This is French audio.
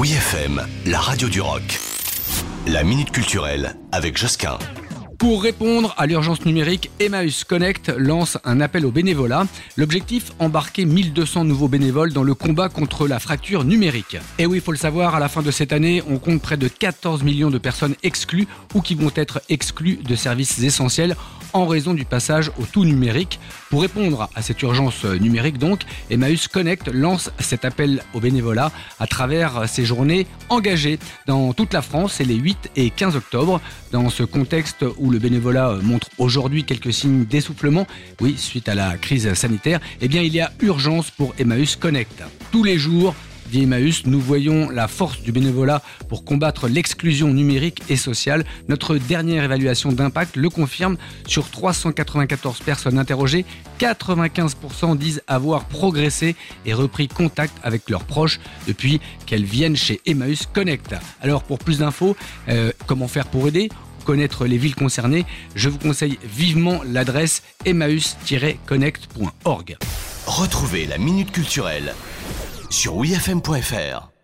Oui FM, la radio du rock. La minute culturelle avec Josquin. Pour répondre à l'urgence numérique, Emmaüs Connect lance un appel au bénévolat. L'objectif, embarquer 1200 nouveaux bénévoles dans le combat contre la fracture numérique. Et oui, il faut le savoir, à la fin de cette année, on compte près de 14 millions de personnes exclues ou qui vont être exclues de services essentiels en raison du passage au tout numérique. Pour répondre à cette urgence numérique donc, Emmaüs Connect lance cet appel au bénévolat à travers ces journées engagées dans toute la France, c'est les 8 et 15 octobre. Dans ce contexte où le bénévolat montre aujourd'hui quelques signes d'essoufflement, oui, suite à la crise sanitaire, eh bien il y a urgence pour Emmaüs Connect. Tous les jours, via Emmaüs, nous voyons la force du bénévolat pour combattre l'exclusion numérique et sociale. Notre dernière évaluation d'impact le confirme. Sur 394 personnes interrogées, 95% disent avoir progressé et repris contact avec leurs proches depuis qu'elles viennent chez Emmaüs Connect. Alors pour plus d'infos, euh, comment faire pour aider connaître les villes concernées, je vous conseille vivement l'adresse emmaüs-connect.org. Retrouvez la Minute Culturelle sur wifm.fr.